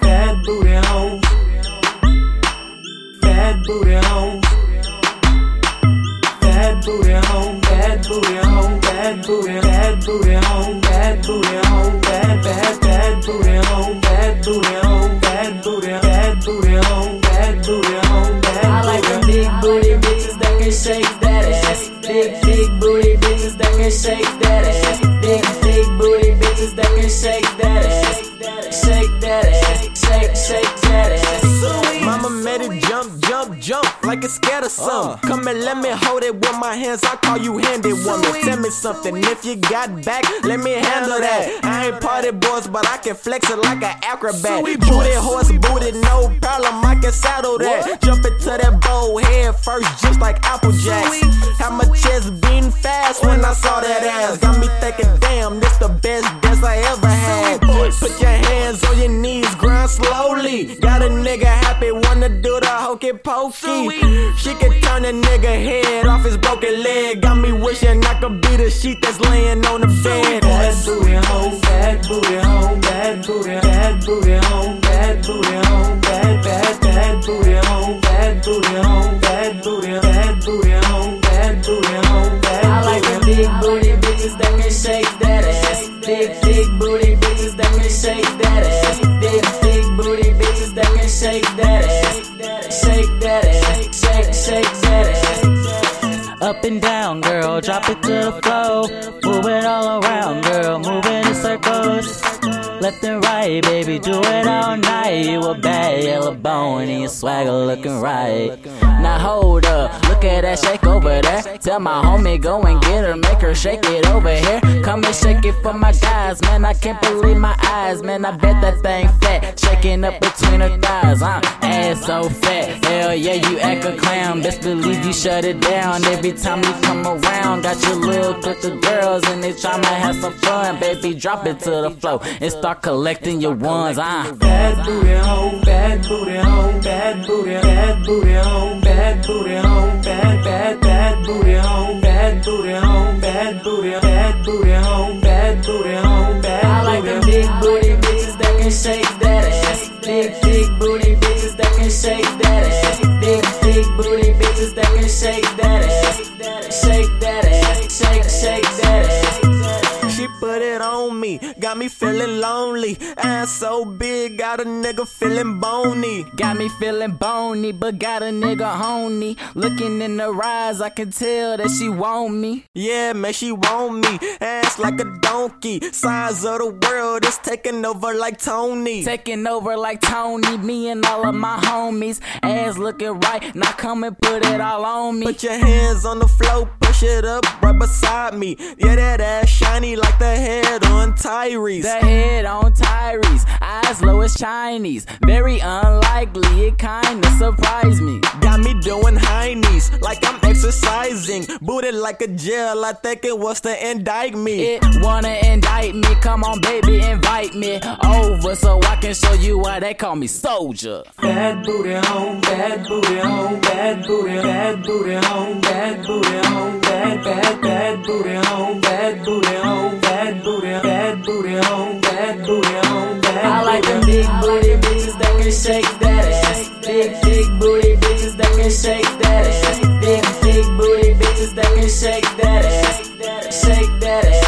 Bad booty hoes. Bad booty hoes. Bad booty hoes. Bad booty hoes. Bad booty. Bad booty hoes. Bad booty hoes. Bad bad bad booty hoes. Bad booty booty bitches that can shake that ass. Big, big booty bitches that can shake that ass. Shake that ass. Shake, shake that ass. Like it's scared of something. Come and let me hold it with my hands. I call you handy woman. Tell me something. If you got back, let me handle that. I ain't party boys, but I can flex it like an acrobat. Booty horse booty, no problem. I can saddle that. Jump into that bow head first, just like Applejacks. Had my chest beating fast when I saw that ass. Got me thinking, damn, this the best dance I hokey. She can turn a nigga head off his broken leg. Got me wishing I could be the sheet that's laying on the bed. Bad booty home, bad booty home, bad booty, bad booty home, bad booty home, bad bad bad booty home, bad booty home, bad booty, bad booty home, bad booty home, bad I like them big booty bitches that can shake that ass. Big, big booty bitches that can shake that ass. Big, big booty bitches that can shake that ass. Shake that ass. Shake, shake that ass. Up and down, girl, drop it to the floor. Move it all around, girl, move. Left and right, baby, do it all night. You a bad yellow bone and your swagger looking right. Now hold up, look at that shake over there. Tell my homie go and get her, make her shake it over here. Come and shake it for my guys, man. I can't believe my eyes, man. I bet that thing fat, shaking up between her thighs. I'm ass so fat, hell yeah, you act a clown. Best believe you shut it down every time you come around. Got your little clique of girls and they tryna have some fun, baby. Drop it to the floor and start collecting your ones. Uh. Bad booty home, bad booty home, bad booty, bad booty home, bad booty home, bad bad bad booty home, bad booty home, bad booty, bad booty home, bad booty home, bad I like them big booty bitches that can shake that ass. Big, big booty bitches that can shake that ass. Big, big booty bitches that can shake that ass. Shake that ass. She put it on me, got me feeling lonely. Ass so big, got a nigga feeling bony. Got me feeling bony, but got a nigga honey. Looking in her eyes, I can tell that she want me. Yeah, man, she want me. Ass like a donkey. Size of the world is taking over like Tony. Taking over like Tony, me and all of my homies. Ass looking right, now come and put it all on me. Put your hands on the floor, push it up right beside me. Yeah, that ass shiny like the head on Tyrese. The head on Tyrese, eyes low as Chinese. Very unlikely, it kinda surprised me. Got me doing high knees like I'm exercising. Booted like a jail, I think it was to indict me. It wanna indict me, come on baby, invite me over so I can show you why they call me Soujla. Bad booty home, bad booty home, bad booty, bad booty home, bad booty home, bad bad bad booty home, bad booty home, bad booty, bad booty home, bad booty home, bad I like them big booty bitches that can shake that ass. Big, big booty bitches that can shake that ass. Big, big booty bitches that can shake that ass. Shake that ass.